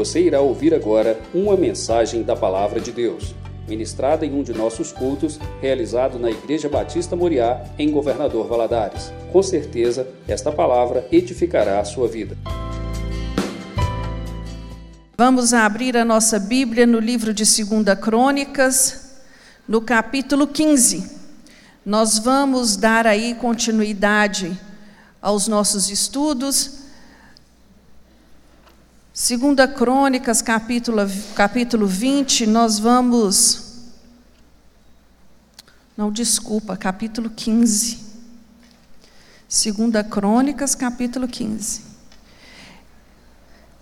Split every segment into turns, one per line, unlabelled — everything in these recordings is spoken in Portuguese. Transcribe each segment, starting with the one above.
Você irá ouvir agora uma mensagem da Palavra de Deus, ministrada em um de nossos cultos, realizado na Igreja Batista Moriá, em Governador Valadares. Com certeza, esta palavra edificará a sua vida.
Vamos abrir a nossa Bíblia no livro de 2 Crônicas, no capítulo 15. Nós vamos dar aí continuidade aos nossos estudos. Segunda Crônicas, capítulo, capítulo 20, nós vamos. Não, desculpa, capítulo 15. Segunda Crônicas, capítulo 15.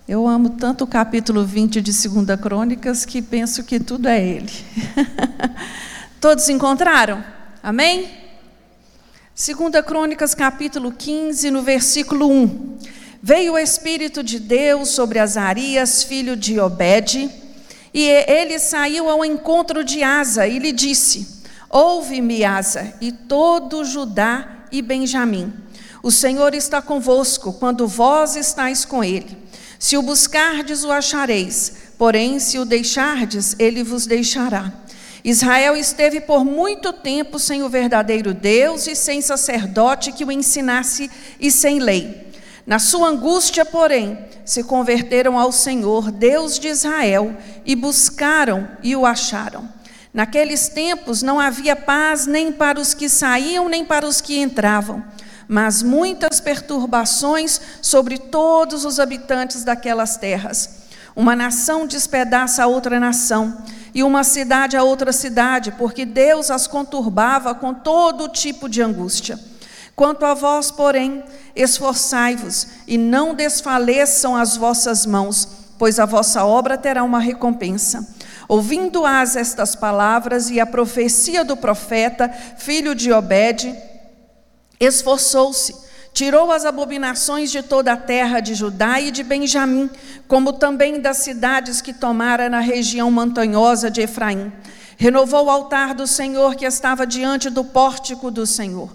Eu amo tanto o capítulo 20 de Segunda Crônicas que penso que tudo é ele. Todos encontraram? Amém? Segunda Crônicas, capítulo 15, no versículo 1. Veio o Espírito de Deus sobre Azarias, filho de Obed, e ele saiu ao encontro de Asa e lhe disse: Ouve-me, Asa, e todo Judá e Benjamim. O Senhor está convosco quando vós estáis com ele. Se o buscardes, o achareis, porém, se o deixardes, ele vos deixará. Israel esteve por muito tempo sem o verdadeiro Deus e sem sacerdote que o ensinasse e sem lei. Na sua angústia, porém, se converteram ao Senhor, Deus de Israel, e buscaram e o acharam. Naqueles tempos não havia paz nem para os que saíam, nem para os que entravam mas muitas perturbações sobre todos os habitantes daquelas terras. Uma nação despedaça a outra nação, e uma cidade a outra cidade, porque Deus as conturbava com todo tipo de angústia. Quanto a vós, porém, esforçai-vos e não desfaleçam as vossas mãos, pois a vossa obra terá uma recompensa. Ouvindo as estas palavras e a profecia do profeta, filho de Obed, Esforçou-se, tirou as abominações de toda a terra de Judá e de Benjamim, como também das cidades que tomara na região montanhosa de Efraim. Renovou o altar do Senhor que estava diante do pórtico do Senhor.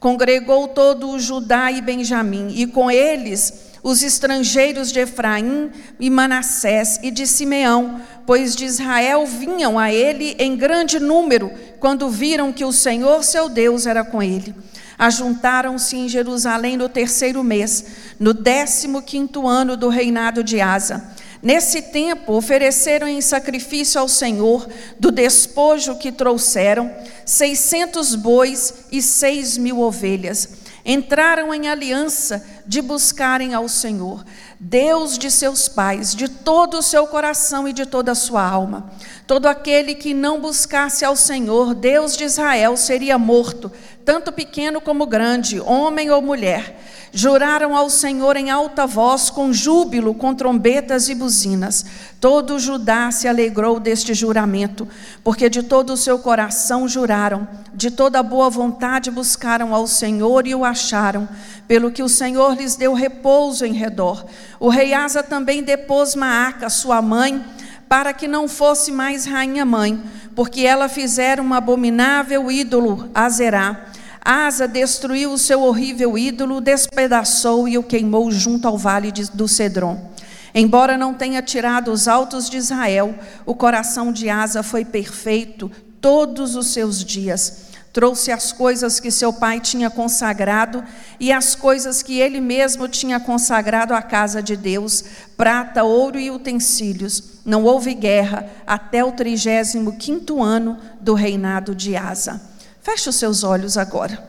Congregou todo o Judá e Benjamim, e com eles os estrangeiros de Efraim e Manassés e de Simeão, pois de Israel vinham a ele em grande número, quando viram que o Senhor seu Deus era com ele ajuntaram-se em Jerusalém no terceiro mês, no décimo quinto ano do reinado de Asa. Nesse tempo, ofereceram em sacrifício ao Senhor, do despojo que trouxeram, seiscentos bois e seis mil ovelhas. Entraram em aliança de buscarem ao Senhor, Deus de seus pais, de todo o seu coração e de toda a sua alma. Todo aquele que não buscasse ao Senhor, Deus de Israel, seria morto tanto pequeno como grande, homem ou mulher, juraram ao Senhor em alta voz, com júbilo, com trombetas e buzinas. Todo Judá se alegrou deste juramento, porque de todo o seu coração juraram, de toda boa vontade buscaram ao Senhor e o acharam, pelo que o Senhor lhes deu repouso em redor. O rei Asa também depôs Maaca, sua mãe, para que não fosse mais rainha mãe, porque ela fizera um abominável ídolo, Azerá Asa destruiu o seu horrível ídolo, despedaçou e o queimou junto ao vale de, do Cedron. Embora não tenha tirado os altos de Israel, o coração de Asa foi perfeito todos os seus dias. Trouxe as coisas que seu pai tinha consagrado e as coisas que ele mesmo tinha consagrado à casa de Deus, prata, ouro e utensílios. Não houve guerra até o trigésimo quinto ano do reinado de Asa. Feche os seus olhos agora.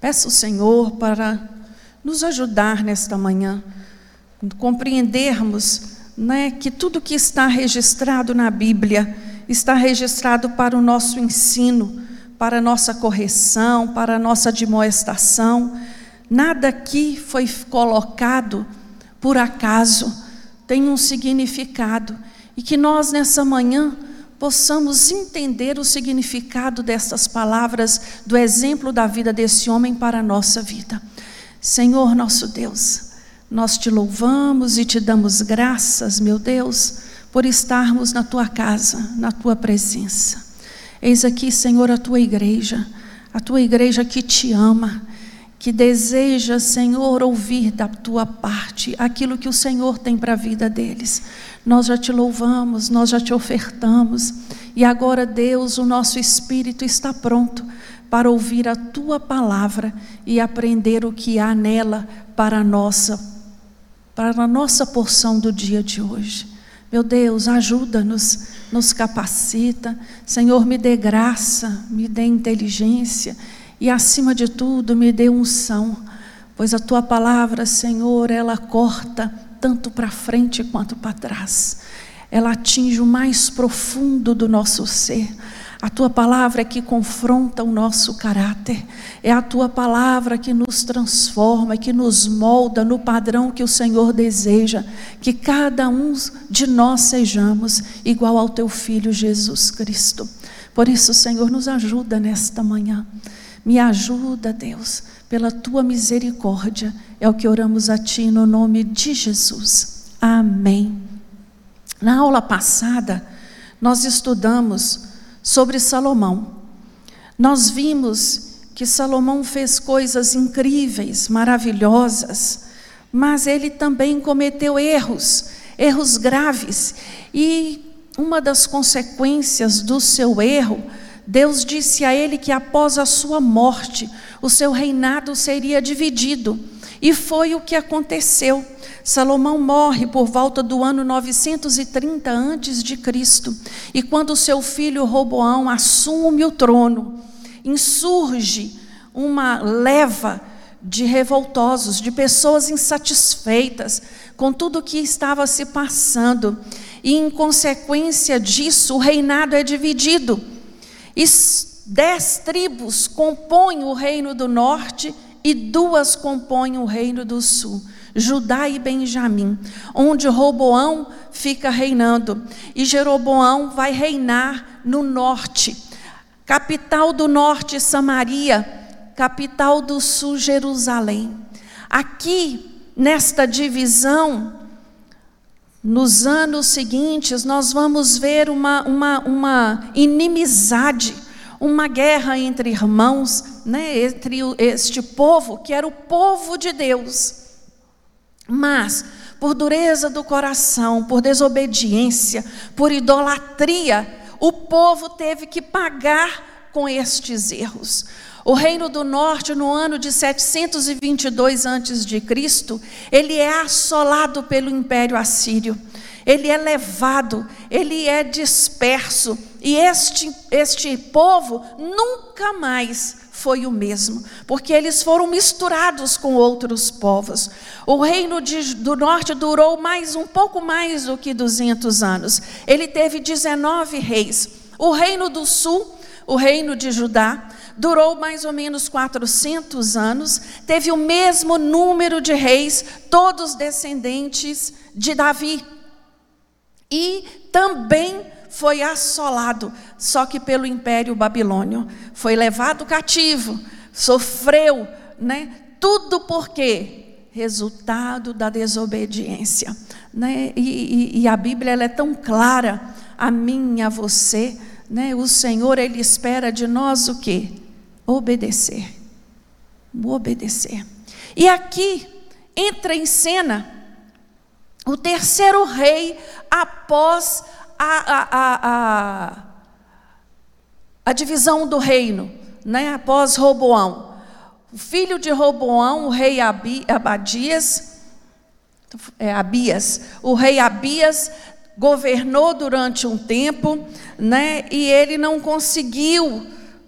Peça o Senhor para nos ajudar nesta manhã, compreendermos né, que tudo que está registrado na Bíblia está registrado para o nosso ensino, para a nossa correção, para a nossa admoestação. Nada aqui foi colocado por acaso, tem um significado. E que nós, nessa manhã, possamos entender o significado destas palavras, do exemplo da vida desse homem para a nossa vida. Senhor nosso Deus, nós te louvamos e te damos graças, meu Deus, por estarmos na tua casa, na tua presença. Eis aqui, Senhor, a tua igreja, a tua igreja que te ama, que deseja, Senhor, ouvir da tua parte aquilo que o Senhor tem para a vida deles. Nós já te louvamos, nós já te ofertamos, e agora, Deus, o nosso espírito está pronto para ouvir a tua palavra e aprender o que há nela para a nossa para a nossa porção do dia de hoje. Meu Deus, ajuda-nos, nos capacita. Senhor, me dê graça, me dê inteligência e, acima de tudo, me dê unção, pois a tua palavra, Senhor, ela corta tanto para frente quanto para trás. Ela atinge o mais profundo do nosso ser. A tua palavra é que confronta o nosso caráter, é a tua palavra que nos transforma, que nos molda no padrão que o Senhor deseja, que cada um de nós sejamos igual ao teu filho Jesus Cristo. Por isso, Senhor, nos ajuda nesta manhã. Me ajuda, Deus, pela tua misericórdia. É o que oramos a ti no nome de Jesus. Amém. Na aula passada, nós estudamos sobre Salomão. Nós vimos que Salomão fez coisas incríveis, maravilhosas, mas ele também cometeu erros, erros graves. E uma das consequências do seu erro, Deus disse a ele que após a sua morte, o seu reinado seria dividido. E foi o que aconteceu. Salomão morre por volta do ano 930 antes de Cristo. E quando seu filho Roboão assume o trono, insurge uma leva de revoltosos, de pessoas insatisfeitas com tudo o que estava se passando. E em consequência disso, o reinado é dividido. E dez tribos compõem o reino do norte e duas compõem o reino do sul. Judá e Benjamim, onde Roboão fica reinando, e Jeroboão vai reinar no norte. Capital do norte, Samaria, capital do sul, Jerusalém. Aqui, nesta divisão, nos anos seguintes, nós vamos ver uma, uma, uma inimizade, uma guerra entre irmãos, né, entre este povo, que era o povo de Deus mas, por dureza do coração, por desobediência, por idolatria, o povo teve que pagar com estes erros. O reino do norte, no ano de 722 a.C., ele é assolado pelo império assírio. Ele é levado, ele é disperso, e este, este povo nunca mais foi o mesmo, porque eles foram misturados com outros povos. O reino de, do norte durou mais um pouco mais do que 200 anos. Ele teve 19 reis. O reino do sul, o reino de Judá, durou mais ou menos 400 anos, teve o mesmo número de reis, todos descendentes de Davi. E também foi assolado, só que pelo Império Babilônio. Foi levado cativo, sofreu, né? Tudo por quê? Resultado da desobediência. Né? E, e, e a Bíblia é tão clara, a mim e a você. Né? O Senhor, Ele espera de nós o quê? Obedecer. Obedecer. E aqui entra em cena o terceiro rei após a, a, a, a, divisão do reino, né, após Roboão. O filho de Roboão, o rei Abi, Abadias, é, Abias, o rei Abias governou durante um tempo, né, e ele não conseguiu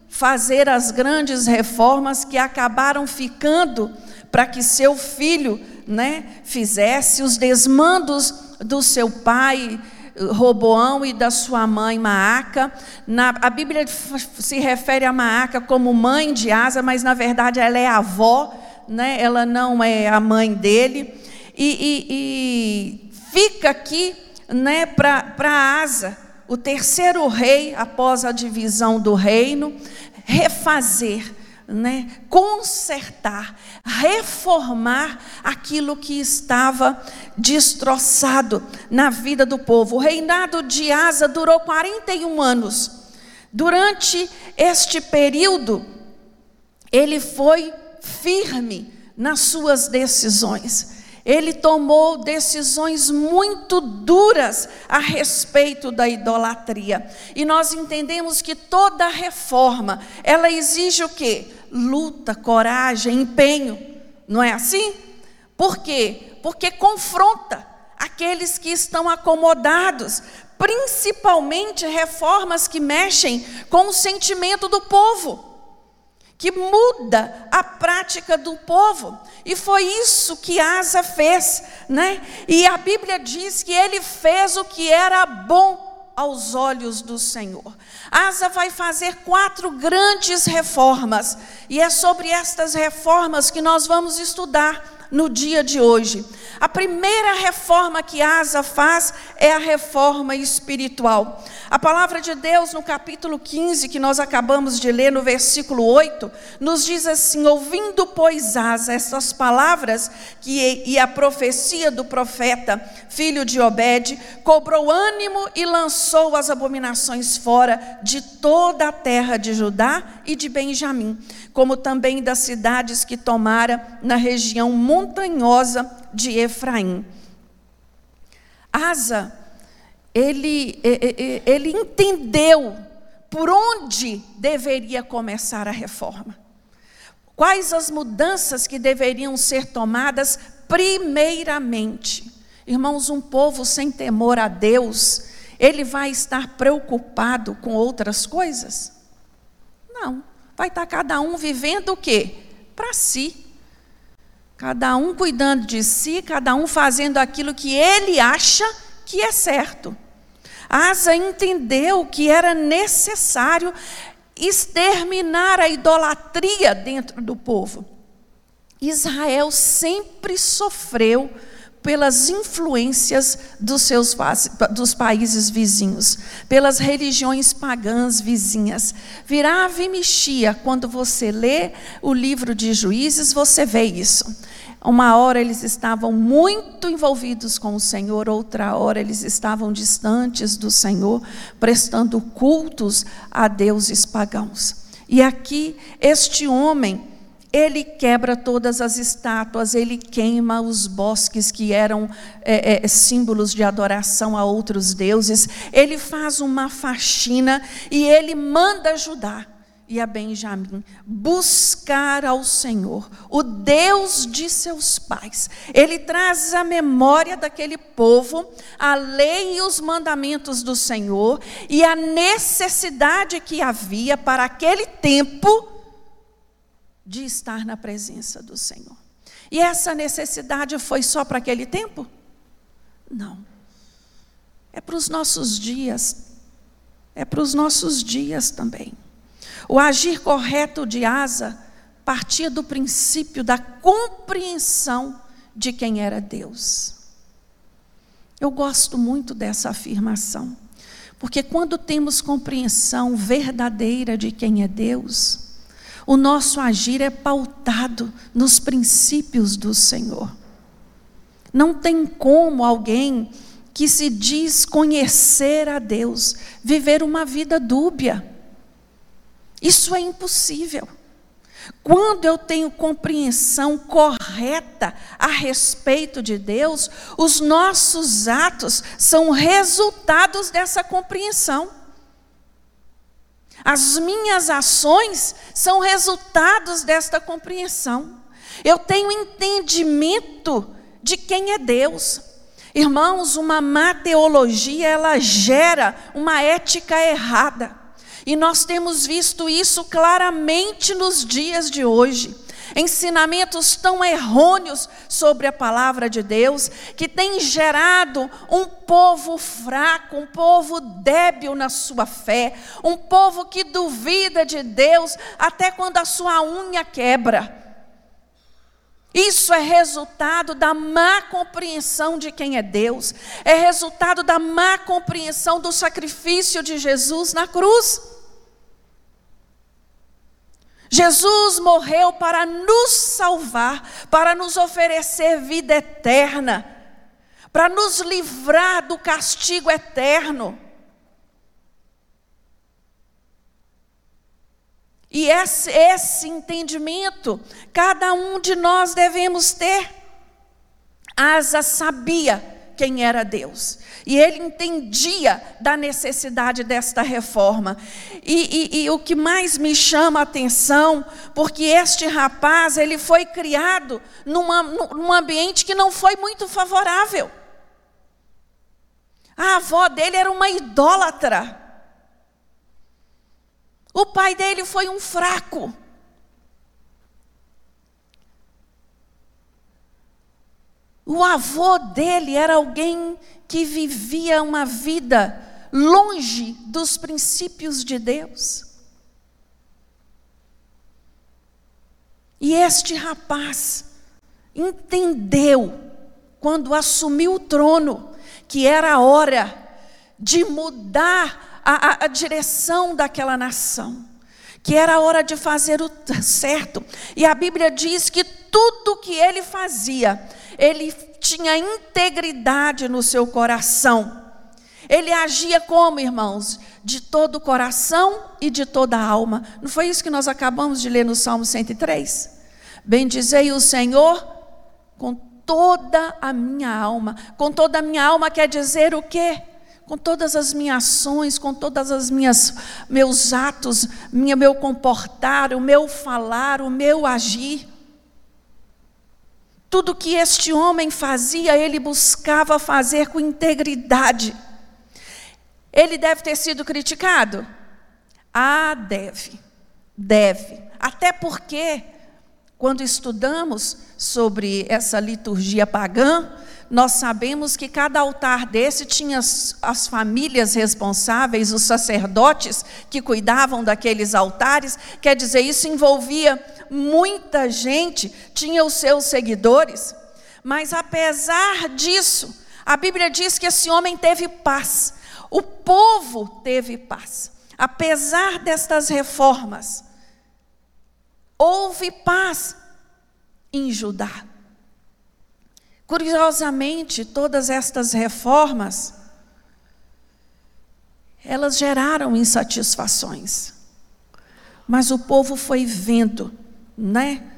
fazer as grandes reformas que acabaram ficando para que seu filho, né, fizesse os desmandos do seu pai, Roboão e da sua mãe Maaca. Na, a Bíblia se refere a Maaca como mãe de Asa, mas na verdade ela é avó, né? ela não é a mãe dele. E, e, e fica aqui né, para Asa, o terceiro rei, após a divisão do reino, refazer né, consertar, reformar aquilo que estava destroçado na vida do povo. O reinado de Asa durou 41 anos. Durante este período, ele foi firme nas suas decisões. Ele tomou decisões muito duras a respeito da idolatria. E nós entendemos que toda reforma, ela exige o quê? Luta, coragem, empenho. Não é assim? Por quê? Porque confronta aqueles que estão acomodados, principalmente reformas que mexem com o sentimento do povo que muda a prática do povo. E foi isso que Asa fez, né? E a Bíblia diz que ele fez o que era bom aos olhos do Senhor. Asa vai fazer quatro grandes reformas, e é sobre estas reformas que nós vamos estudar no dia de hoje. A primeira reforma que Asa faz é a reforma espiritual. A palavra de Deus, no capítulo 15, que nós acabamos de ler, no versículo 8, nos diz assim: Ouvindo, pois, Asa, essas palavras que, e a profecia do profeta, filho de Obed, cobrou ânimo e lançou as abominações fora de toda a terra de Judá e de Benjamim como também das cidades que tomara na região montanhosa de Efraim. Asa, ele, ele entendeu por onde deveria começar a reforma. Quais as mudanças que deveriam ser tomadas primeiramente? Irmãos, um povo sem temor a Deus, ele vai estar preocupado com outras coisas? Não vai estar cada um vivendo o quê? Para si. Cada um cuidando de si, cada um fazendo aquilo que ele acha que é certo. Asa entendeu que era necessário exterminar a idolatria dentro do povo. Israel sempre sofreu pelas influências dos seus dos países vizinhos, pelas religiões pagãs vizinhas. Virava e mexia. Quando você lê o livro de Juízes, você vê isso. Uma hora eles estavam muito envolvidos com o Senhor, outra hora eles estavam distantes do Senhor, prestando cultos a deuses pagãos. E aqui este homem ele quebra todas as estátuas, ele queima os bosques que eram é, é, símbolos de adoração a outros deuses, ele faz uma faxina e ele manda Judá e a Benjamim buscar ao Senhor, o Deus de seus pais. Ele traz a memória daquele povo, a lei e os mandamentos do Senhor e a necessidade que havia para aquele tempo de estar na presença do Senhor. E essa necessidade foi só para aquele tempo? Não. É para os nossos dias. É para os nossos dias também. O agir correto de Asa partia do princípio da compreensão de quem era Deus. Eu gosto muito dessa afirmação, porque quando temos compreensão verdadeira de quem é Deus, o nosso agir é pautado nos princípios do Senhor. Não tem como alguém que se diz conhecer a Deus viver uma vida dúbia. Isso é impossível. Quando eu tenho compreensão correta a respeito de Deus, os nossos atos são resultados dessa compreensão. As minhas ações são resultados desta compreensão. Eu tenho entendimento de quem é Deus. Irmãos, uma má teologia, ela gera uma ética errada. E nós temos visto isso claramente nos dias de hoje ensinamentos tão errôneos sobre a palavra de Deus, que tem gerado um povo fraco, um povo débil na sua fé, um povo que duvida de Deus até quando a sua unha quebra. Isso é resultado da má compreensão de quem é Deus, é resultado da má compreensão do sacrifício de Jesus na cruz. Jesus morreu para nos salvar, para nos oferecer vida eterna, para nos livrar do castigo eterno. E esse, esse entendimento, cada um de nós devemos ter. Asa sabia quem era Deus. E ele entendia da necessidade desta reforma. E, e, e, o que mais me chama a atenção, porque este rapaz, ele foi criado numa, num ambiente que não foi muito favorável. A avó dele era uma idólatra. O pai dele foi um fraco. O avô dele era alguém que vivia uma vida longe dos princípios de Deus. E este rapaz entendeu, quando assumiu o trono, que era a hora de mudar a, a, a direção daquela nação, que era a hora de fazer o certo. E a Bíblia diz que tudo que ele fazia, ele tinha integridade no seu coração. Ele agia como, irmãos? De todo o coração e de toda a alma. Não foi isso que nós acabamos de ler no Salmo 103? Bendizei o Senhor com toda a minha alma. Com toda a minha alma quer dizer o quê? Com todas as minhas ações, com todas as minhas meus atos, minha, meu comportar, o meu falar, o meu agir. Tudo que este homem fazia, ele buscava fazer com integridade. Ele deve ter sido criticado? Ah, deve. Deve. Até porque, quando estudamos sobre essa liturgia pagã, nós sabemos que cada altar desse tinha as, as, famílias responsáveis, os sacerdotes que cuidavam daqueles altares, quer dizer, isso envolvia muita gente, tinha os seus seguidores, mas apesar disso, a Bíblia diz que esse homem teve paz, o povo teve paz, apesar destas reformas, houve paz em Judá. Curiosamente, todas estas reformas, elas geraram insatisfações. Mas o povo foi vendo, né,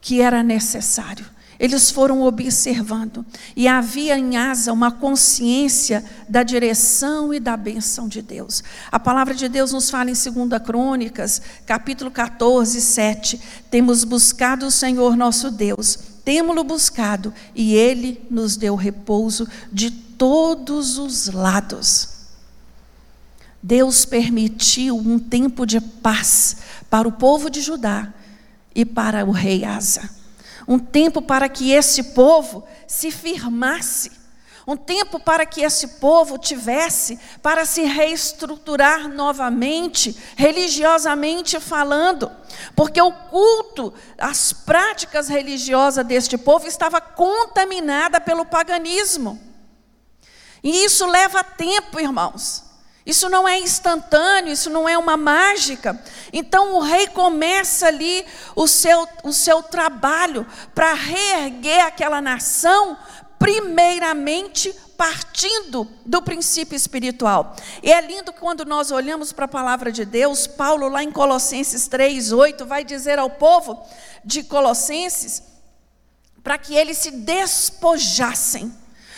que era necessário. Eles foram observando e havia em Asa uma consciência da direção e da benção de Deus. A palavra de Deus nos fala em 2 Crônicas, capítulo 14, 7. Temos buscado o Senhor nosso Deus temos-lo buscado e ele nos deu repouso de todos os lados. Deus permitiu um tempo de paz para o povo de Judá e para o rei Asa. Um tempo para que esse povo se firmasse um tempo para que esse povo tivesse para se reestruturar novamente, religiosamente falando, porque o culto, as práticas religiosas deste povo estava contaminada pelo paganismo. E isso leva tempo, irmãos. Isso não é instantâneo, isso não é uma mágica. Então o rei começa ali o seu, o seu trabalho para reerguer aquela nação, primeiramente partindo do princípio espiritual. E é lindo quando nós olhamos para a palavra de Deus, Paulo, lá em Colossenses 3, 8, vai dizer ao povo de Colossenses para que eles se despojassem.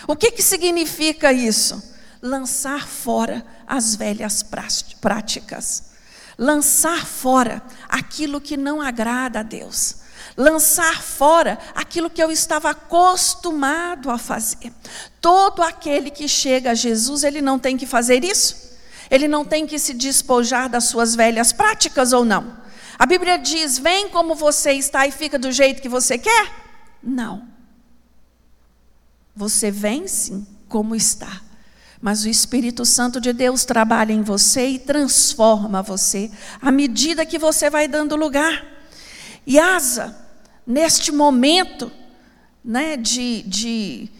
O que, que significa isso? Lançar fora as velhas práticas, lançar fora aquilo que não agrada a Deus lançar fora aquilo que eu estava acostumado a fazer. Todo aquele que chega a Jesus, ele não tem que fazer isso? Ele não tem que se despojar das suas velhas práticas ou não? A Bíblia diz: vem como você está e fica do jeito que você quer? Não. Você vem sim, como está. Mas o Espírito Santo de Deus trabalha em você e transforma você à medida que você vai dando lugar. E Asa, neste momento né, de, de,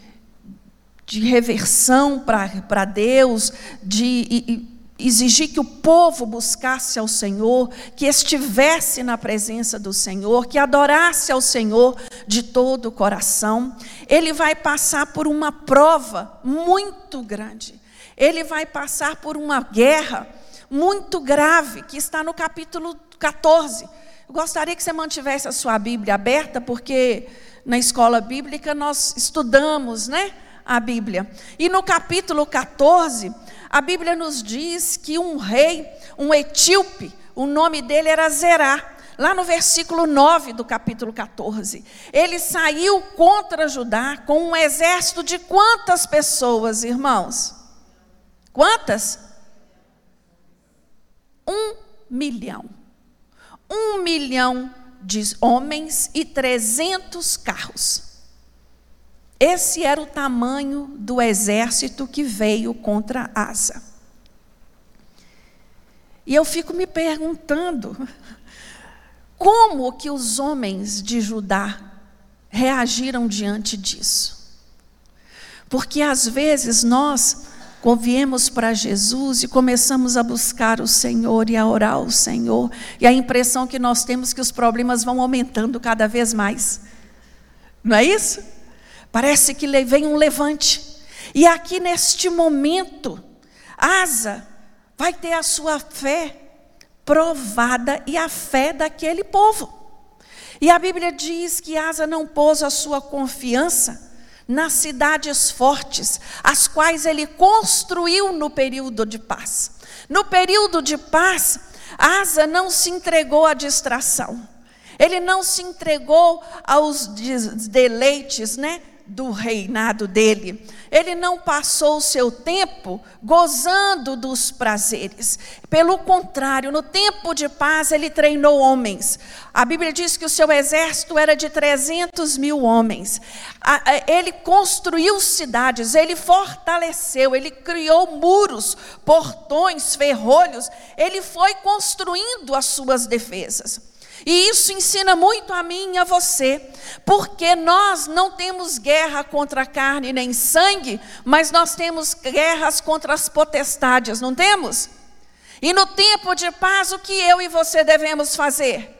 de reversão para Deus, de exigir que o povo buscasse ao Senhor, que estivesse na presença do Senhor, que adorasse ao Senhor de todo o coração, ele vai passar por uma prova muito grande. Ele vai passar por uma guerra muito grave, que está no capítulo 14. Eu gostaria que você mantivesse a sua Bíblia aberta, porque na escola bíblica nós estudamos, né? A Bíblia. E no capítulo 14, a Bíblia nos diz que um rei, um etíope, o nome dele era Zerá. Lá no versículo 9 do capítulo 14, ele saiu contra Judá com um exército de quantas pessoas, irmãos? Quantas? Um milhão. Um milhão de homens e 300 carros. Esse era o tamanho do exército que veio contra Asa. E eu fico me perguntando, como que os homens de Judá reagiram diante disso? Porque às vezes nós viemos para Jesus e começamos a buscar o Senhor e a orar ao Senhor, e a impressão que nós temos é que os problemas vão aumentando cada vez mais. Não é isso? Parece que vem um levante. E aqui neste momento, Asa vai ter a sua fé provada e a fé daquele povo. E a Bíblia diz que Asa não pôs a sua confiança nas cidades fortes, as quais ele construiu no período de paz. No período de paz, Asa não se entregou à distração. Ele não se entregou aos deleites, né? Do reinado dele. Ele não passou o seu tempo gozando dos prazeres. Pelo contrário, no tempo de paz, ele treinou homens. A Bíblia diz que o seu exército era de 300 mil homens. Ele construiu cidades, ele fortaleceu, ele criou muros, portões, ferrolhos. Ele foi construindo as suas defesas. E isso ensina muito a mim e a você, porque nós não temos guerra contra carne nem sangue, mas nós temos guerras contra as potestades, não temos? E no tempo de paz, o que eu e você devemos fazer?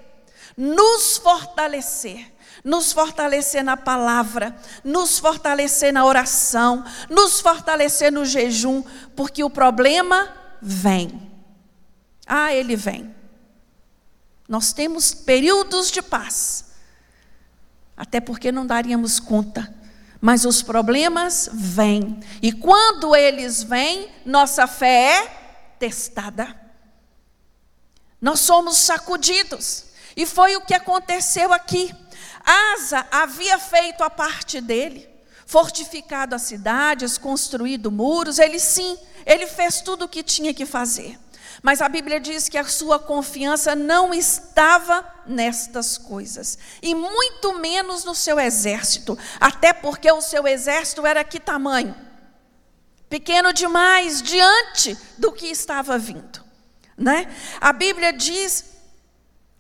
Nos fortalecer nos fortalecer na palavra, nos fortalecer na oração, nos fortalecer no jejum, porque o problema vem. Ah, ele vem. Nós temos períodos de paz, até porque não daríamos conta. Mas os problemas vêm, e quando eles vêm, nossa fé é testada. Nós somos sacudidos, e foi o que aconteceu aqui. Asa havia feito a parte dele, fortificado as cidades, construído muros, ele sim, ele fez tudo o que tinha que fazer. Mas a Bíblia diz que a sua confiança não estava nestas coisas, e muito menos no seu exército, até porque o seu exército era que tamanho? Pequeno demais diante do que estava vindo, né? A Bíblia diz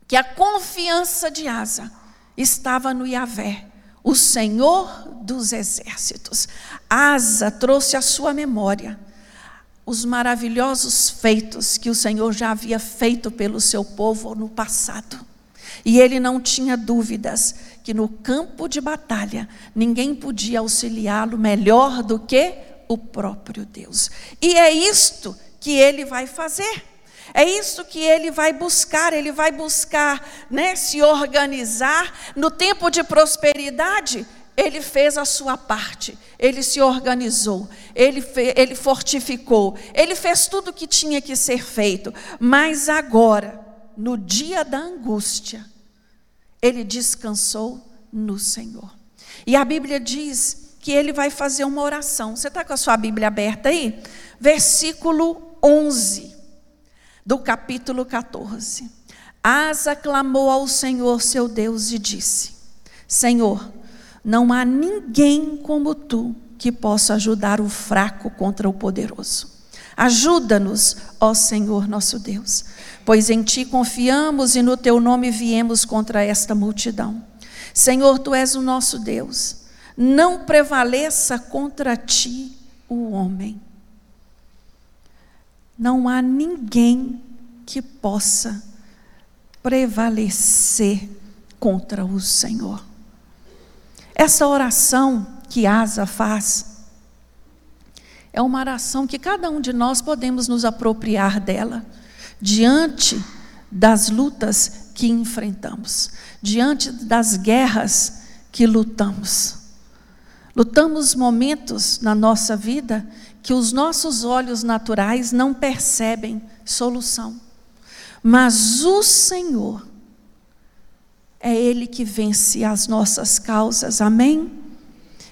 que a confiança de Asa estava no Yahvé, o Senhor dos exércitos. Asa trouxe à sua memória os maravilhosos feitos que o Senhor já havia feito pelo seu povo no passado. E ele não tinha dúvidas que no campo de batalha ninguém podia auxiliá-lo melhor do que o próprio Deus. E é isto que ele vai fazer. É isso que ele vai buscar, ele vai buscar né, se organizar no tempo de prosperidade, ele fez a sua parte, ele se organizou, ele, ele fortificou, ele fez tudo o que tinha que ser feito, mas agora, no dia da angústia, ele descansou no Senhor. E a Bíblia diz que ele vai fazer uma oração. Você está com a sua Bíblia aberta aí? Versículo 11 do capítulo 14. Asa clamou ao Senhor seu Deus e disse: Senhor, não há ninguém como tu que possa ajudar o fraco contra o poderoso. Ajuda-nos, ó Senhor nosso Deus, pois em ti confiamos e no teu nome viemos contra esta multidão. Senhor, tu és o nosso Deus. Não prevaleça contra ti o homem. Não há ninguém que possa prevalecer contra o Senhor. Essa oração que Asa faz é uma oração que cada um de nós podemos nos apropriar dela diante das lutas que enfrentamos, diante das guerras que lutamos. Lutamos momentos na nossa vida que os nossos olhos naturais não percebem solução. Mas o Senhor, é Ele que vence as nossas causas, amém?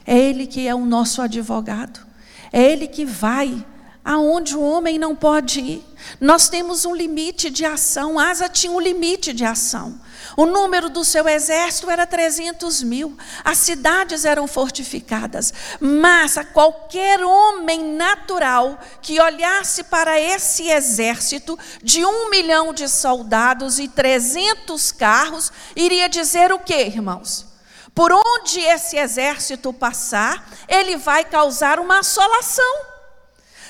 É Ele que é o nosso advogado, é Ele que vai aonde o homem não pode ir. Nós temos um limite de ação, Asa tinha um limite de ação. O número do seu exército era 300 mil. As cidades eram fortificadas. Mas a qualquer homem natural que olhasse para esse exército de um milhão de soldados e 300 carros, iria dizer o que, irmãos? Por onde esse exército passar, ele vai causar uma assolação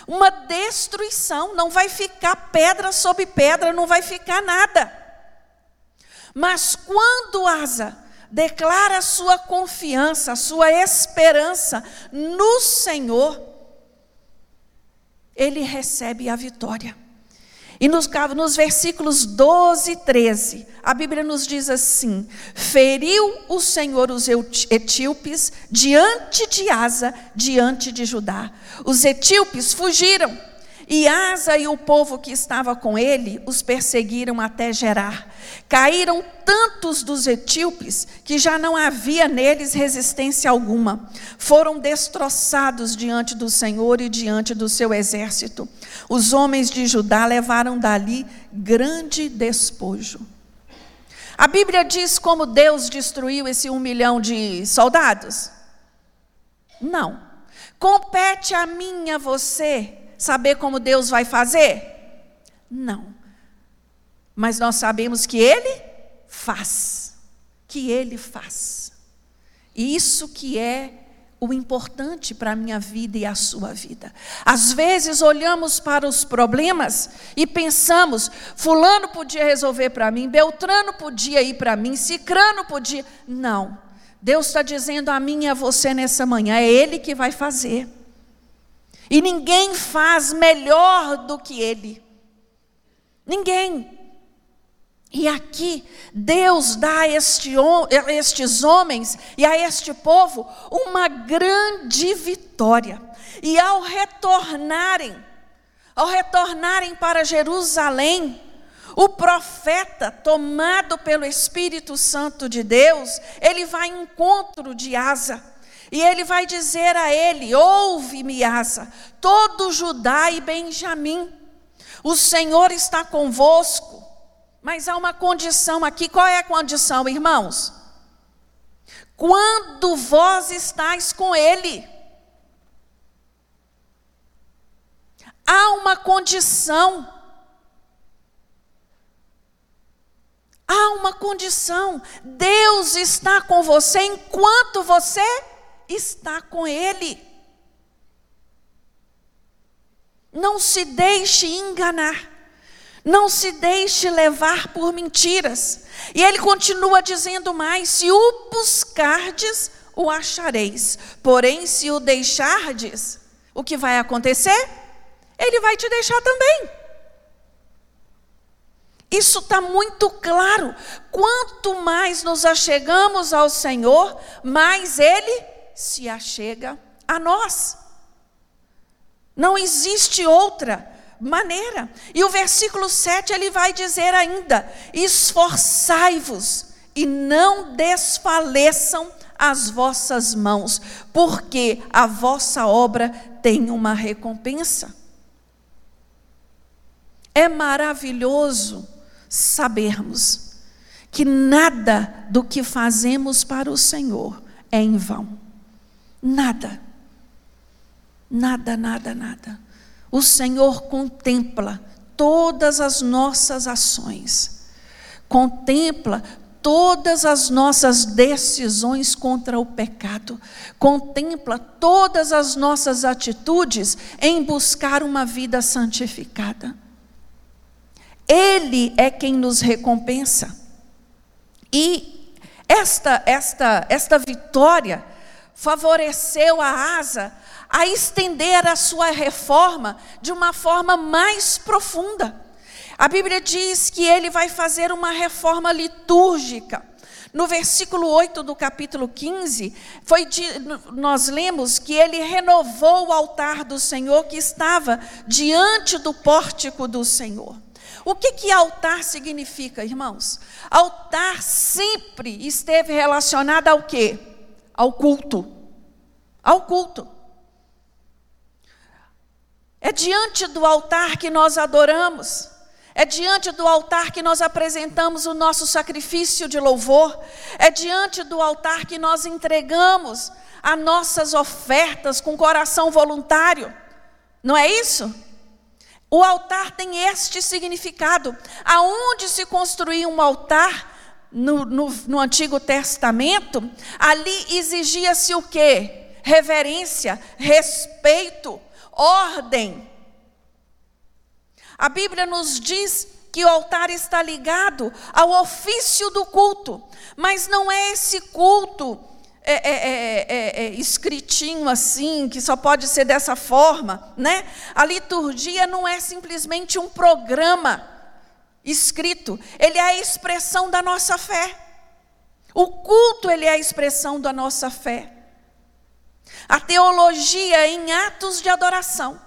uma destruição, não vai ficar pedra sobre pedra, não vai ficar nada. Mas quando Asa declara sua confiança, sua esperança no Senhor, ele recebe a vitória. E nos, nos, versículos 12 e 13, a Bíblia nos diz assim: Feriu o Senhor os etíopes diante de Asa, diante de Judá. Os etíopes fugiram e Asa e o povo que estava com ele os perseguiram até Gerar. Caíram tantos dos etíopes que já não havia neles resistência alguma. Foram destroçados diante do Senhor e diante do seu exército. Os homens de Judá levaram dali grande despojo. A Bíblia diz como Deus destruiu esse um milhão de soldados? Não. Compete a mim a você saber como Deus vai fazer? Não. Mas nós sabemos que Ele faz. Que Ele faz. E isso que é o importante para a minha vida e a sua vida. Às vezes olhamos para os problemas e pensamos: Fulano podia resolver para mim, Beltrano podia ir para mim, Cicrano podia. Não. Deus está dizendo a mim e a você nessa manhã: é Ele que vai fazer. E ninguém faz melhor do que ele. Ninguém. E aqui, Deus dá a este, estes homens e a este povo uma grande vitória. E ao retornarem, ao retornarem para Jerusalém, o profeta, tomado pelo Espírito Santo de Deus, ele vai em encontro de Asa. E ele vai dizer a ele: Ouve-me, Asa, todo Judá e Benjamim, o Senhor está convosco. Mas há uma condição aqui, qual é a condição, irmãos? Quando vós estáis com Ele, há uma condição. Há uma condição. Deus está com você enquanto você está com Ele. Não se deixe enganar. Não se deixe levar por mentiras. E ele continua dizendo mais: se o buscardes, o achareis. Porém, se o deixardes, o que vai acontecer? Ele vai te deixar também. Isso está muito claro. Quanto mais nos achegamos ao Senhor, mais Ele se achega a nós. Não existe outra maneira. E o versículo 7 ele vai dizer ainda: esforçai-vos e não desfaleçam as vossas mãos, porque a vossa obra tem uma recompensa. É maravilhoso sabermos que nada do que fazemos para o Senhor é em vão. Nada. Nada, nada, nada. O Senhor contempla todas as nossas ações, contempla todas as nossas decisões contra o pecado, contempla todas as nossas atitudes em buscar uma vida santificada. Ele é quem nos recompensa. E esta esta esta vitória favoreceu a Asa a estender a sua reforma de uma forma mais profunda. A Bíblia diz que ele vai fazer uma reforma litúrgica. No versículo 8 do capítulo 15, foi de, nós lemos que ele renovou o altar do Senhor que estava diante do pórtico do Senhor. O que, que altar significa, irmãos? Altar sempre esteve relacionado ao quê? Ao culto. Ao culto. É diante do altar que nós adoramos. É diante do altar que nós apresentamos o nosso sacrifício de louvor. É diante do altar que nós entregamos as nossas ofertas com coração voluntário. Não é isso? O altar tem este significado. Aonde se construía um altar no, no, no Antigo Testamento, ali exigia-se o quê? Reverência, respeito, ordem. A Bíblia nos diz que o altar está ligado ao ofício do culto, mas não é esse culto é, é, é, escritinho assim, que só pode ser dessa forma, né? A liturgia não é simplesmente um programa escrito, ele é a expressão da nossa fé. O culto ele é a expressão da nossa fé. A teologia em atos de adoração.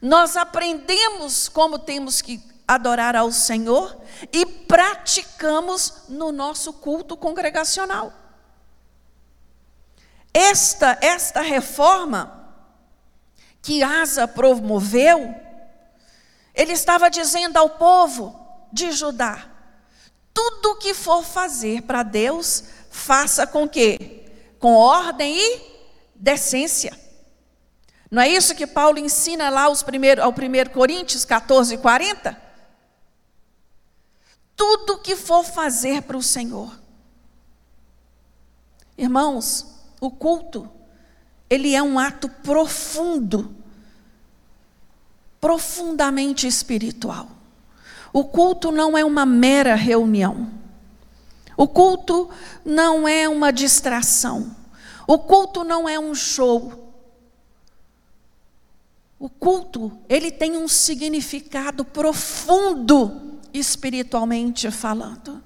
Nós aprendemos como temos que adorar ao Senhor e praticamos no nosso culto congregacional. Esta, esta reforma que Asa promoveu, ele estava dizendo ao povo de Judá: tudo que for fazer para Deus, faça com que? Com ordem e decência. Não é isso que Paulo ensina lá aos primeiro, ao 1 Coríntios 14, 40? Tudo que for fazer para o Senhor. Irmãos, o culto, ele é um ato profundo, profundamente espiritual. O culto não é uma mera reunião. O culto não é uma distração. O culto não é um show. O culto, ele tem um significado profundo espiritualmente falando.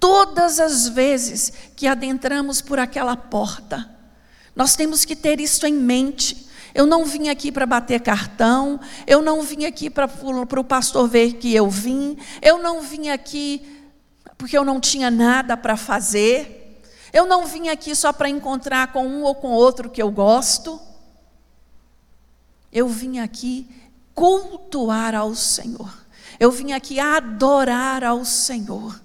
Todas as vezes que adentramos por aquela porta, nós temos que ter isso em mente. Eu não vim aqui para bater cartão, eu não vim aqui para o pastor ver que eu vim, eu não vim aqui porque eu não tinha nada para fazer, eu não vim aqui só para encontrar com um ou com outro que eu gosto. Eu vim aqui cultuar ao Senhor. Eu vim aqui adorar ao Senhor.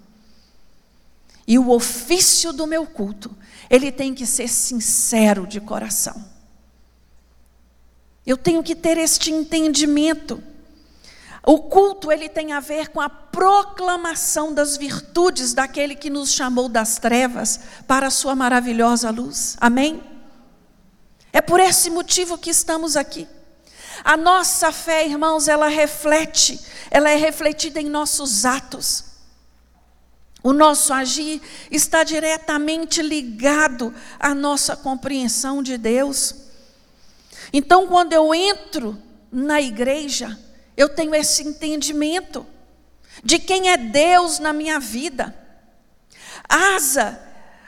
E o ofício do meu culto, ele tem que ser sincero de coração. Eu tenho que ter este entendimento. O culto ele tem a ver com a proclamação das virtudes daquele que nos chamou das trevas para a sua maravilhosa luz. Amém? É por esse motivo que estamos aqui. A nossa fé, irmãos, ela reflete, ela é refletida em nossos atos. O nosso agir está diretamente ligado à nossa compreensão de Deus. Então, quando eu entro na igreja, eu tenho esse entendimento de quem é Deus na minha vida. Asa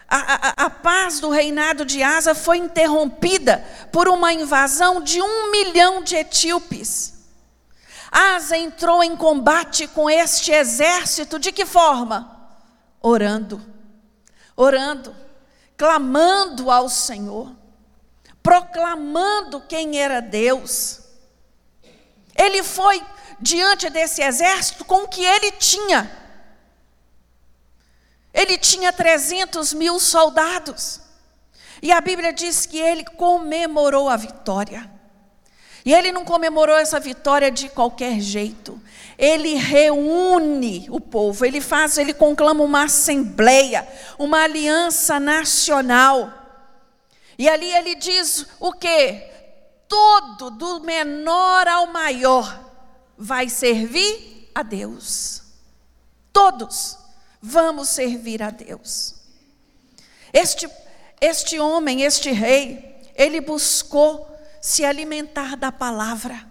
a, a, a, paz do reinado de Asa foi interrompida por uma invasão de um milhão de etíopes. Asa entrou em combate com este exército de que forma? Orando, orando, clamando ao Senhor, proclamando quem era Deus. Ele foi diante desse exército com o que ele tinha ele tinha 300 mil soldados. E a Bíblia diz que ele comemorou a vitória. E ele não comemorou essa vitória de qualquer jeito. Ele reúne o povo, ele faz, ele conclama uma assembleia, uma aliança nacional. E ali ele diz o que? Todo, do menor ao maior, vai servir a Deus. Todos. Vamos servir a Deus. Este, este homem, este rei, ele buscou se alimentar da palavra.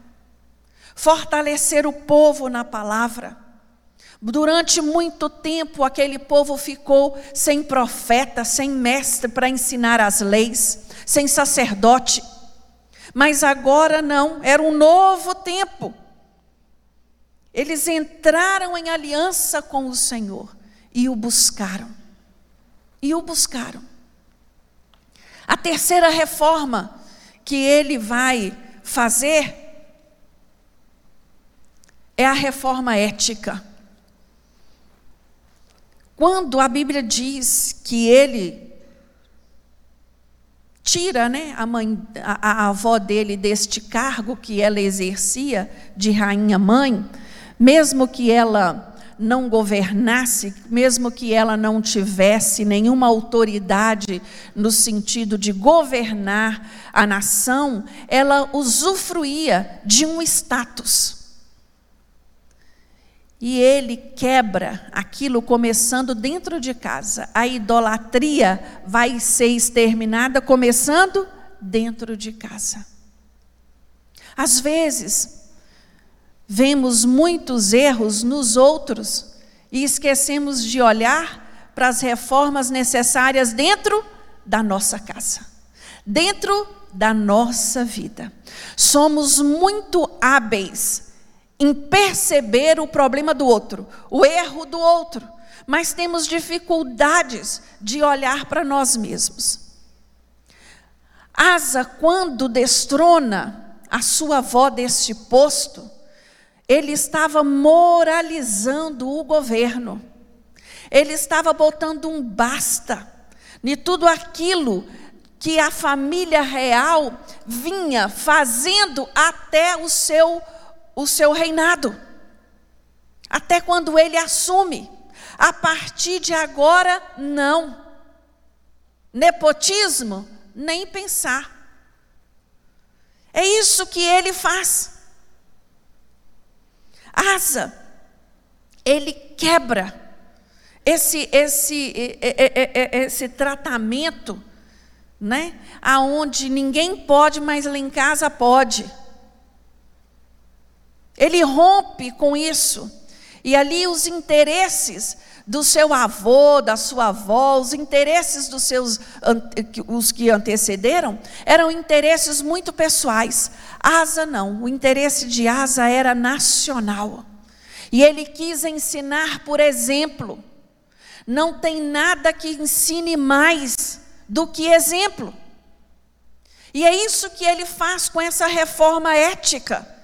fortalecer o povo na palavra. Durante muito tempo, aquele povo ficou sem profeta, sem mestre para ensinar as leis, sem sacerdote. Mas agora não, era um novo tempo. Eles entraram em aliança com o Senhor e o buscaram. E o buscaram. A terceira reforma que ele vai fazer é a reforma ética. Quando a Bíblia diz que ele tira né, a, mãe, a, a avó dele deste cargo que ela exercia de rainha mãe, mesmo que ela não governasse, mesmo que ela não tivesse nenhuma autoridade no sentido de governar a nação, ela usufruía de um status. E ele quebra aquilo começando dentro de casa. A idolatria vai ser exterminada começando dentro de casa. Às vezes, Vemos muitos erros nos outros e esquecemos de olhar para as reformas necessárias dentro da nossa casa, dentro da nossa vida. Somos muito hábeis em perceber o problema do outro, o erro do outro, mas temos dificuldades de olhar para nós mesmos. Asa, quando destrona a sua avó deste posto, ele estava moralizando o governo. Ele estava botando um basta de tudo aquilo que a família real vinha fazendo até o seu o seu reinado. Até quando ele assume. A partir de agora, não. Nepotismo, nem pensar. É isso que ele faz. Asa, ele quebra esse, esse, esse tratamento, né? Aonde ninguém pode, mas lá em casa pode. Ele rompe com isso. E ali os interesses do seu avô, da sua avó, os interesses dos seus os que antecederam, eram interesses muito pessoais. Asa não, o interesse de Asa era nacional. E ele quis ensinar por exemplo. Não tem nada que ensine mais do que exemplo. E é isso que ele faz com essa reforma ética.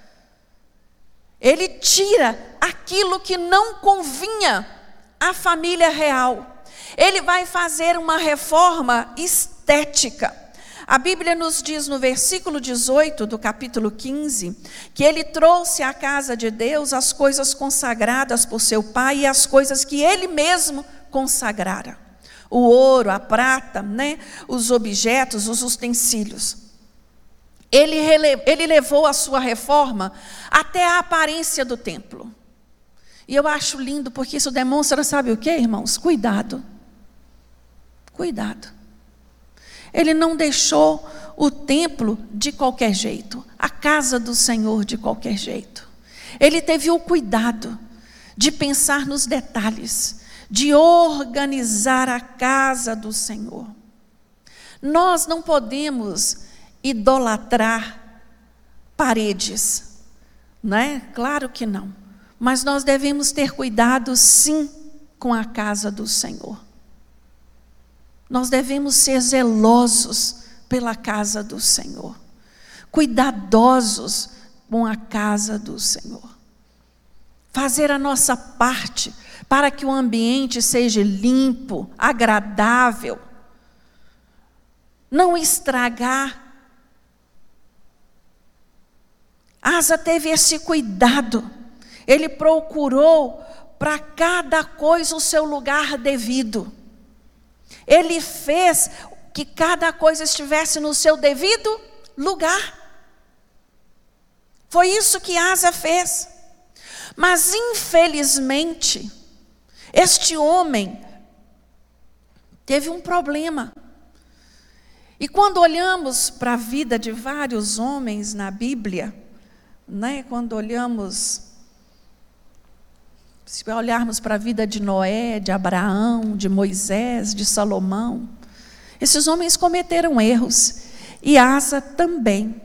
Ele tira aquilo que não convinha a família real. Ele vai fazer uma reforma estética. A Bíblia nos diz no versículo 18 do capítulo 15 que ele trouxe à casa de Deus as coisas consagradas por seu pai e as coisas que ele mesmo consagrara. O ouro, a prata, né? os objetos, os utensílios. Ele, ele levou a sua reforma até a aparência do templo. E eu acho lindo porque isso demonstra, sabe o que, irmãos? Cuidado. Cuidado. Ele não deixou o templo de qualquer jeito, a casa do Senhor de qualquer jeito. Ele teve o cuidado de pensar nos detalhes, de organizar a casa do Senhor. Nós não podemos idolatrar paredes, não é? Claro que não. Mas nós devemos ter cuidado, sim, com a casa do Senhor. Nós devemos ser zelosos pela casa do Senhor, cuidadosos com a casa do Senhor. Fazer a nossa parte para que o ambiente seja limpo, agradável. Não estragar. Asa teve esse cuidado ele procurou para cada coisa o seu lugar devido. Ele fez que cada coisa estivesse no seu devido lugar. Foi isso que Asa fez. Mas, infelizmente, este homem teve um problema. E quando olhamos para a vida de vários homens na Bíblia, né? Quando olhamos, se olharmos para a vida de Noé, de Abraão, de Moisés, de Salomão, esses homens cometeram erros e Asa também.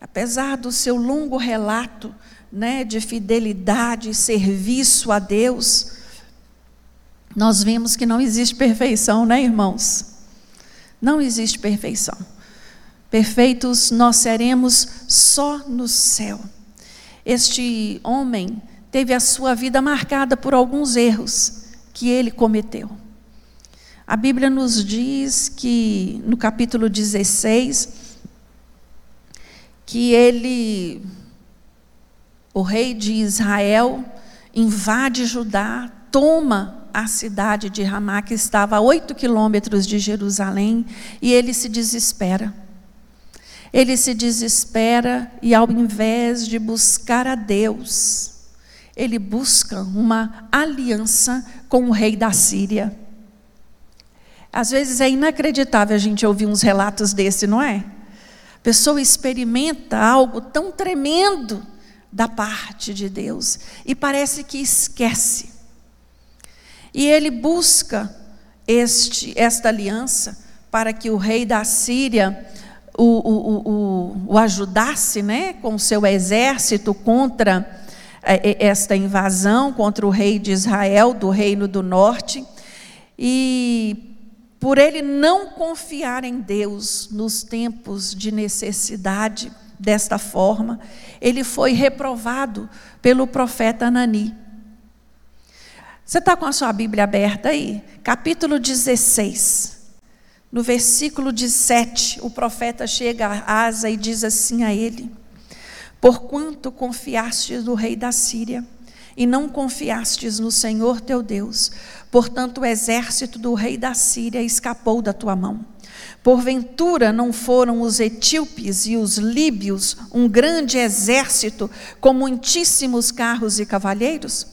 Apesar do seu longo relato né, de fidelidade e serviço a Deus, nós vemos que não existe perfeição, né, irmãos? Não existe perfeição. Perfeitos nós seremos só no céu. Este homem teve a sua vida marcada por alguns erros que ele cometeu. A Bíblia nos diz que no capítulo 16 que ele o rei de Israel invade Judá, toma a cidade de Ramá, que estava a oito quilômetros de Jerusalém, e ele se desespera. Ele se desespera e, ao invés de buscar a Deus, ele busca uma aliança com o rei da Síria. Às vezes é inacreditável a gente ouvir uns relatos desse, não é? A pessoa experimenta algo tão tremendo da parte de Deus e parece que esquece. E ele busca este, esta aliança para que o rei da Síria o, o, o, o ajudasse né, com o seu exército contra é, é, esta invasão, contra o rei de Israel, do reino do norte. E por ele não confiar em Deus nos tempos de necessidade, desta forma, ele foi reprovado pelo profeta Anani. Você está com a sua Bíblia aberta aí? Capítulo 16. No versículo 17, o profeta chega a Asa e diz assim a ele: Porquanto confiastes no rei da Síria, e não confiastes no Senhor teu Deus, portanto o exército do rei da Síria escapou da tua mão. Porventura não foram os etíopes e os líbios um grande exército com muitíssimos carros e cavalheiros?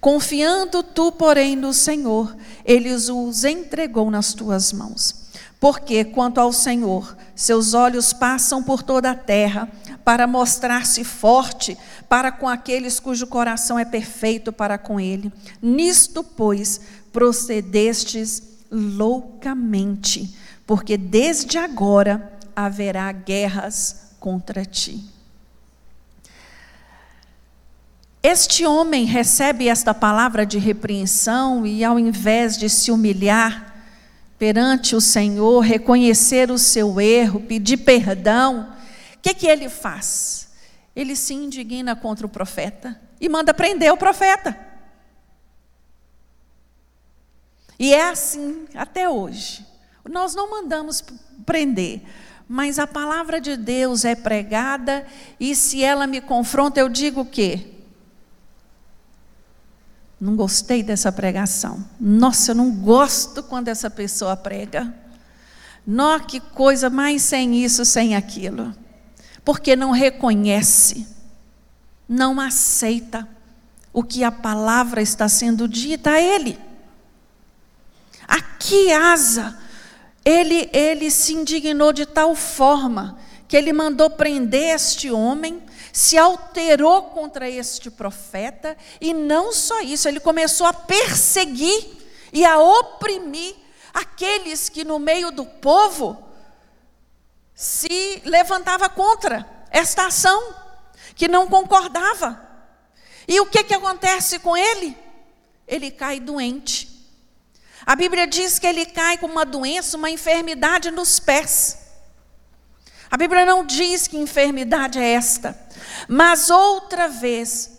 Confiando tu, porém, no Senhor, ele os entregou nas tuas mãos. Porque, quanto ao Senhor, seus olhos passam por toda a terra para mostrar-se forte para com aqueles cujo coração é perfeito para com ele. Nisto, pois, procedestes loucamente, porque desde agora haverá guerras contra ti. Este homem recebe esta palavra de repreensão e, ao invés de se humilhar, perante o Senhor, reconhecer o seu erro, pedir perdão, o que, que ele faz? Ele se indigna contra o profeta e manda prender o profeta. E é assim até hoje. Nós não mandamos prender, mas a palavra de Deus é pregada e se ela me confronta, eu digo o quê? Não gostei dessa pregação. Nossa, eu não gosto quando essa pessoa prega. Nó, que coisa mais sem isso, sem aquilo. Porque não reconhece, não aceita o que a palavra está sendo dita a ele. Aqui, Asa, ele, ele se indignou de tal forma que ele mandou prender este homem se alterou contra este profeta, e não só isso, ele começou a perseguir e a oprimir aqueles que no meio do povo se levantava contra esta ação, que não concordava. E o que, que acontece com ele? Ele cai doente. A Bíblia diz que ele cai com uma doença, uma enfermidade nos pés. A Bíblia não diz que enfermidade é esta, mas outra vez,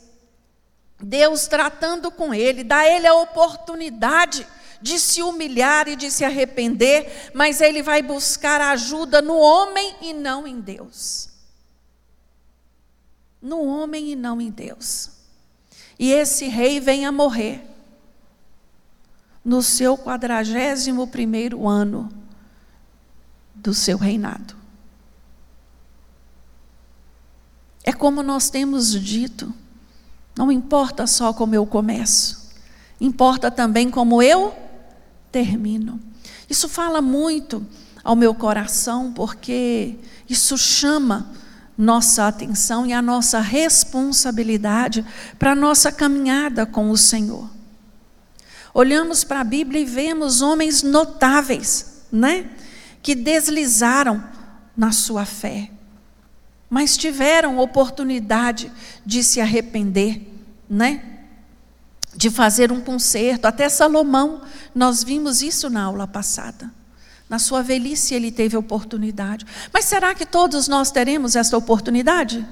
Deus tratando com ele, dá ele a oportunidade de se humilhar e de se arrepender, mas ele vai buscar ajuda no homem e não em Deus. No homem e não em Deus. E esse rei vem a morrer no seu quadragésimo primeiro ano do seu reinado. É como nós temos dito, não importa só como eu começo, importa também como eu termino. Isso fala muito ao meu coração, porque isso chama nossa atenção e a nossa responsabilidade para a nossa caminhada com o Senhor. Olhamos para a Bíblia e vemos homens notáveis, né? Que deslizaram na sua fé, mas tiveram oportunidade de se arrepender, né? De fazer um conserto. Até Salomão, nós vimos isso na aula passada. Na sua velhice ele teve oportunidade. Mas será que todos nós teremos essa oportunidade?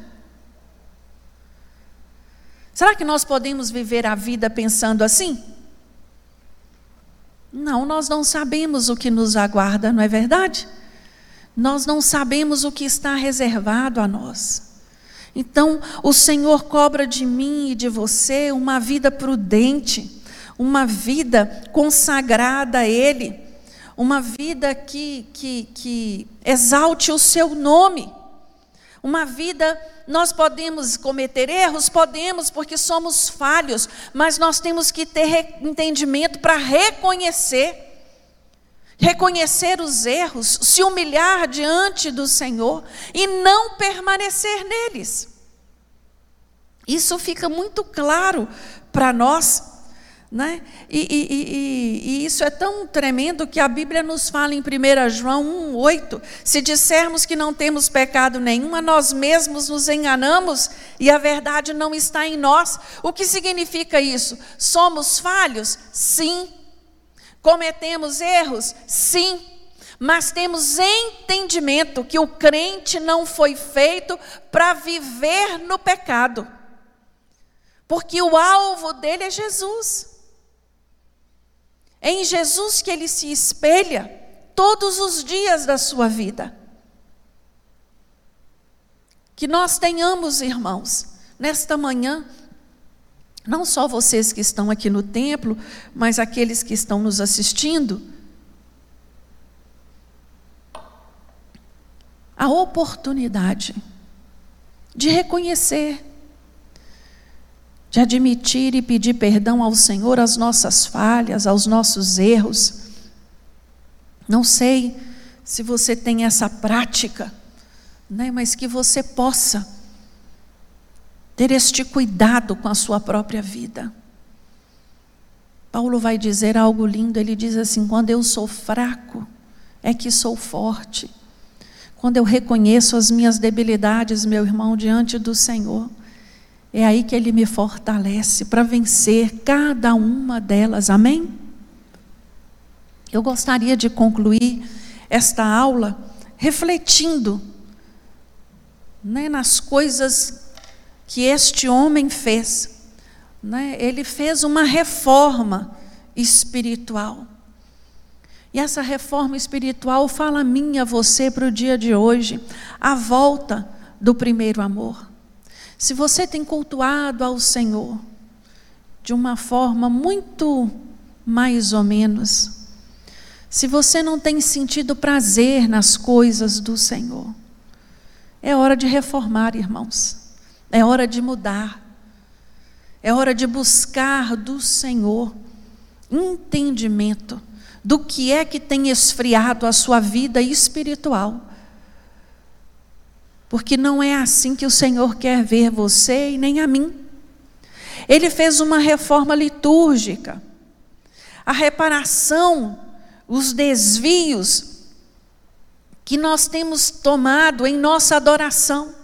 Será que nós podemos viver a vida pensando assim? Não, nós não sabemos o que nos aguarda, não é verdade? Nós não sabemos o que está reservado a nós. Então, o Senhor cobra de mim e de você uma vida prudente, uma vida consagrada a Ele uma vida que, que, que exalte o seu nome. Uma vida, nós podemos cometer erros? Podemos, porque somos falhos, mas nós temos que ter entendimento para reconhecer. Reconhecer os erros, se humilhar diante do Senhor e não permanecer neles. Isso fica muito claro para nós né? E, e, e, e, isso é tão tremendo que a Bíblia nos fala em 1 João 1,8: se dissermos que não temos pecado nenhum, a nós mesmos nos enganamos e a verdade não está em nós. O que significa isso? Somos falhos? Sim. Cometemos erros? Sim. Mas temos entendimento que o crente não foi feito para viver no pecado, porque o alvo dele é Jesus. É em Jesus que ele se espelha todos os dias da sua vida. Que nós tenhamos, irmãos, nesta manhã, não só vocês que estão aqui no templo, mas aqueles que estão nos assistindo, a oportunidade de reconhecer de admitir e pedir perdão ao Senhor as nossas falhas, aos nossos erros. Não sei se você tem essa prática, né, mas que você possa ter este cuidado com a sua própria vida. Paulo vai dizer algo lindo, ele diz assim: quando eu sou fraco, é que sou forte. Quando eu reconheço as minhas debilidades, meu irmão, diante do Senhor, é aí que Ele me fortalece para vencer cada uma delas, amém? Eu gostaria de concluir esta aula refletindo né, nas coisas que este homem fez. Né? Ele fez uma reforma espiritual. E essa reforma espiritual fala a mim, a você para o dia de hoje, a volta do primeiro amor. Se você tem cultuado ao Senhor de uma forma muito mais ou menos, se você não tem sentido prazer nas coisas do Senhor, é hora de reformar, irmãos. É hora de mudar. É hora de buscar do Senhor entendimento do que é que tem esfriado a sua vida espiritual porque não é assim que o Senhor quer ver você e nem a mim. Ele fez uma reforma litúrgica. A reparação, os desvios que nós temos tomado em nossa adoração.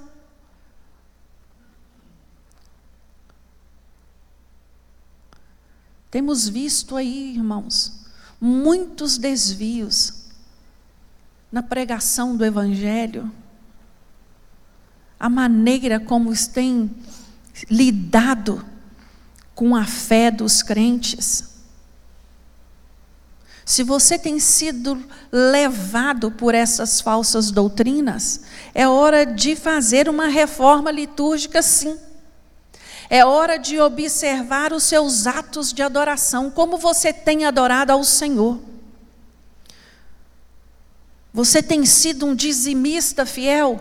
Temos visto aí, irmãos, muitos desvios na pregação do Evangelho a maneira como têm lidado com a fé dos crentes. Se você tem sido levado por essas falsas doutrinas, é hora de fazer uma reforma litúrgica, sim. É hora de observar os seus atos de adoração, como você tem adorado ao Senhor. Você tem sido um dizimista fiel?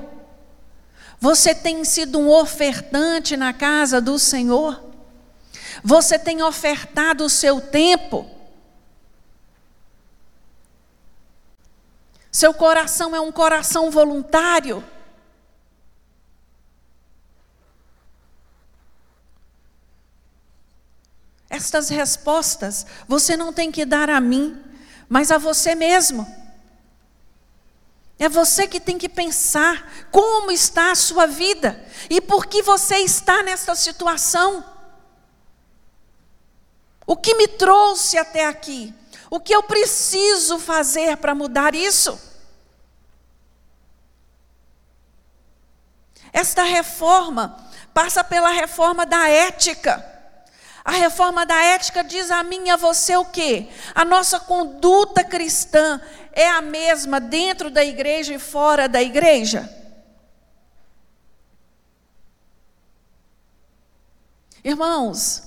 Você tem sido um ofertante na casa do Senhor? Você tem ofertado o seu tempo? Seu coração é um coração voluntário? Estas respostas você não tem que dar a mim, mas a você mesmo. É você que tem que pensar como está a sua vida e por que você está nesta situação. O que me trouxe até aqui? O que eu preciso fazer para mudar isso? Esta reforma passa pela reforma da ética. A reforma da ética diz a mim e a você o quê? A nossa conduta cristã é a mesma dentro da igreja e fora da igreja? Irmãos,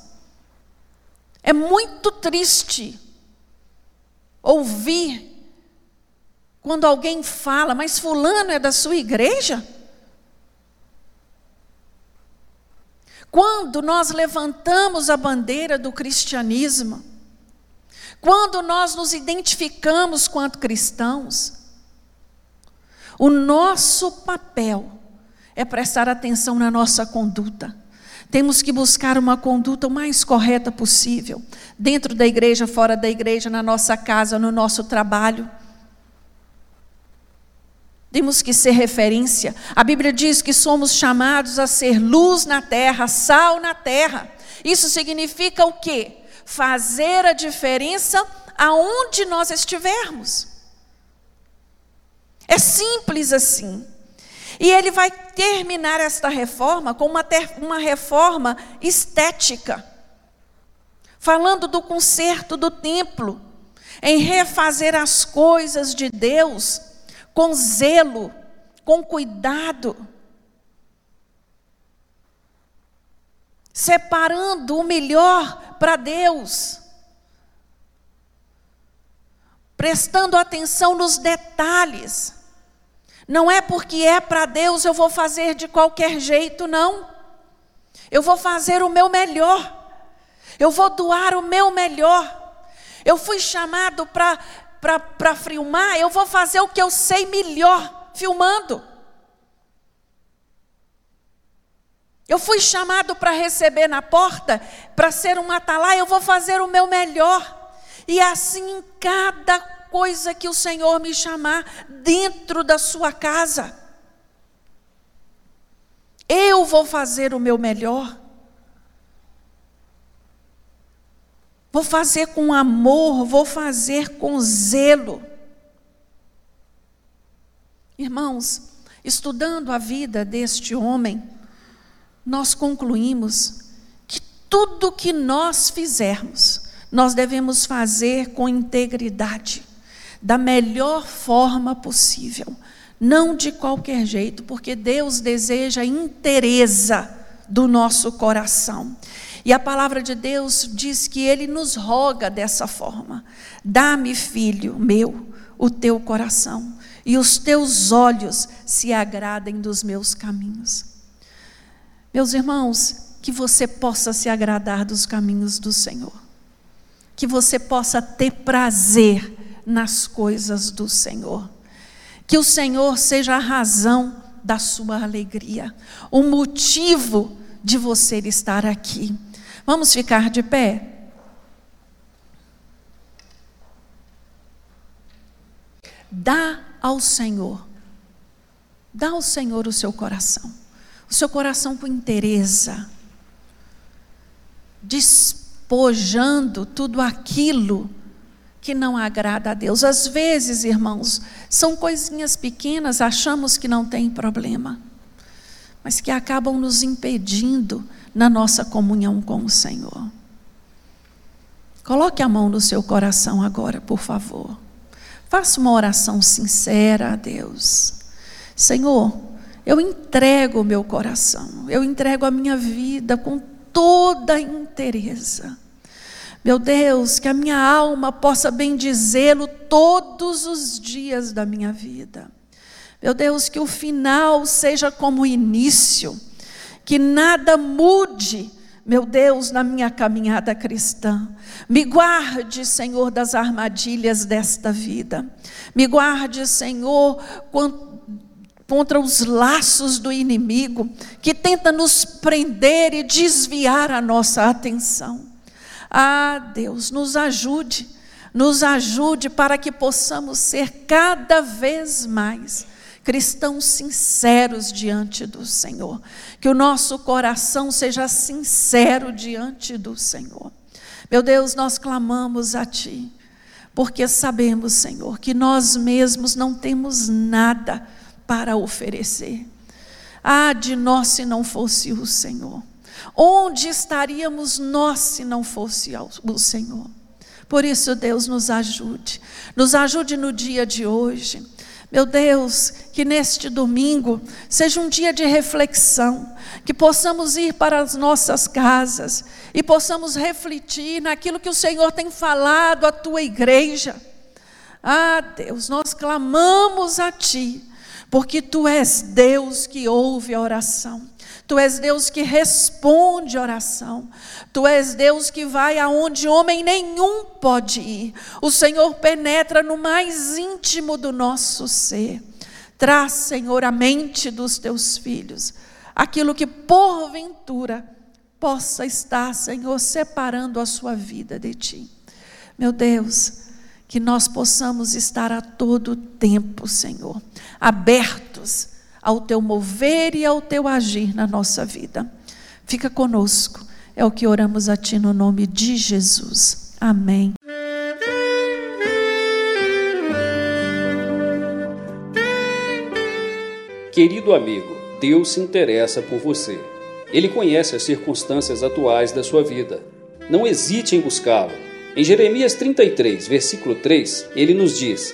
é muito triste ouvir quando alguém fala, mas Fulano é da sua igreja? Quando nós levantamos a bandeira do cristianismo, quando nós nos identificamos quanto cristãos, o nosso papel é prestar atenção na nossa conduta. Temos que buscar uma conduta o mais correta possível, dentro da igreja, fora da igreja, na nossa casa, no nosso trabalho. Temos que ser referência. A Bíblia diz que somos chamados a ser luz na terra, sal na terra. Isso significa o quê? Fazer a diferença aonde nós estivermos. É simples assim. E ele vai terminar esta reforma com uma, ter, uma reforma estética, falando do conserto do templo, em refazer as coisas de Deus com zelo, com cuidado, separando o melhor para Deus, prestando atenção nos detalhes. Não é porque é para Deus eu vou fazer de qualquer jeito, não. Eu vou fazer o meu melhor. Eu vou doar o meu melhor. Eu fui chamado para para filmar, eu vou fazer o que eu sei melhor, filmando. Eu fui chamado para receber na porta, para ser um atalaia, eu vou fazer o meu melhor. E assim em cada coisa que o Senhor me chamar dentro da sua casa. Eu vou fazer o meu melhor. Vou fazer com amor, vou fazer com zelo. Irmãos, estudando a vida deste homem, nós concluímos que tudo que nós fizermos, nós devemos fazer com integridade, da melhor forma possível, não de qualquer jeito, porque Deus deseja a inteireza do nosso coração. E a palavra de Deus diz que ele nos roga dessa forma: Dá-me, filho meu, o teu coração, e os teus olhos se agradem dos meus caminhos. Meus irmãos, que você possa se agradar dos caminhos do Senhor, que você possa ter prazer nas coisas do Senhor, que o Senhor seja a razão da sua alegria, o motivo de você estar aqui. Vamos ficar de pé? Dá ao Senhor, dá ao Senhor o seu coração, o seu coração com interesa, despojando tudo aquilo que não agrada a Deus. Às vezes, irmãos, são coisinhas pequenas, achamos que não tem problema, mas que acabam nos impedindo na nossa comunhão com o Senhor. Coloque a mão no seu coração agora, por favor. Faça uma oração sincera a Deus. Senhor, eu entrego o meu coração, eu entrego a minha vida com toda a inteireza. Meu Deus, que a minha alma possa bendizê-lo todos os dias da minha vida. Meu Deus, que o final seja como o início que nada mude, meu Deus, na minha caminhada cristã. Me guarde, Senhor, das armadilhas desta vida. Me guarde, Senhor, contra os laços do inimigo que tenta nos prender e desviar a nossa atenção. Ah, Deus, nos ajude, nos ajude para que possamos ser cada vez mais cristãos sinceros diante do Senhor. Que o nosso coração seja sincero diante do Senhor. Meu Deus, nós clamamos a Ti, porque sabemos, Senhor, que nós mesmos não temos nada para oferecer. Ah, de nós se não fosse o Senhor. Onde estaríamos nós se não fosse o Senhor? Por isso, Deus nos ajude, nos ajude no dia de hoje meu Deus, que neste domingo seja um dia de reflexão, que possamos ir para as nossas casas e possamos refletir naquilo que o Senhor tem falado à tua igreja. Ah, Deus, nós clamamos a Ti, porque Tu és Deus que ouve a oração. Tu és Deus que responde oração. Tu és Deus que vai aonde homem nenhum pode ir. O Senhor penetra no mais íntimo do nosso ser. Traz, Senhor, a mente dos teus filhos, aquilo que porventura possa estar, Senhor, separando a sua vida de ti. Meu Deus, que nós possamos estar a todo tempo, Senhor, abertos ao teu mover e ao teu agir na nossa vida. Fica conosco, é o que oramos a Ti no nome de Jesus. Amém.
Querido amigo, Deus se interessa por você. Ele conhece as circunstâncias atuais da sua vida. Não hesite em buscá-lo. Em Jeremias 33, versículo 3, ele nos diz: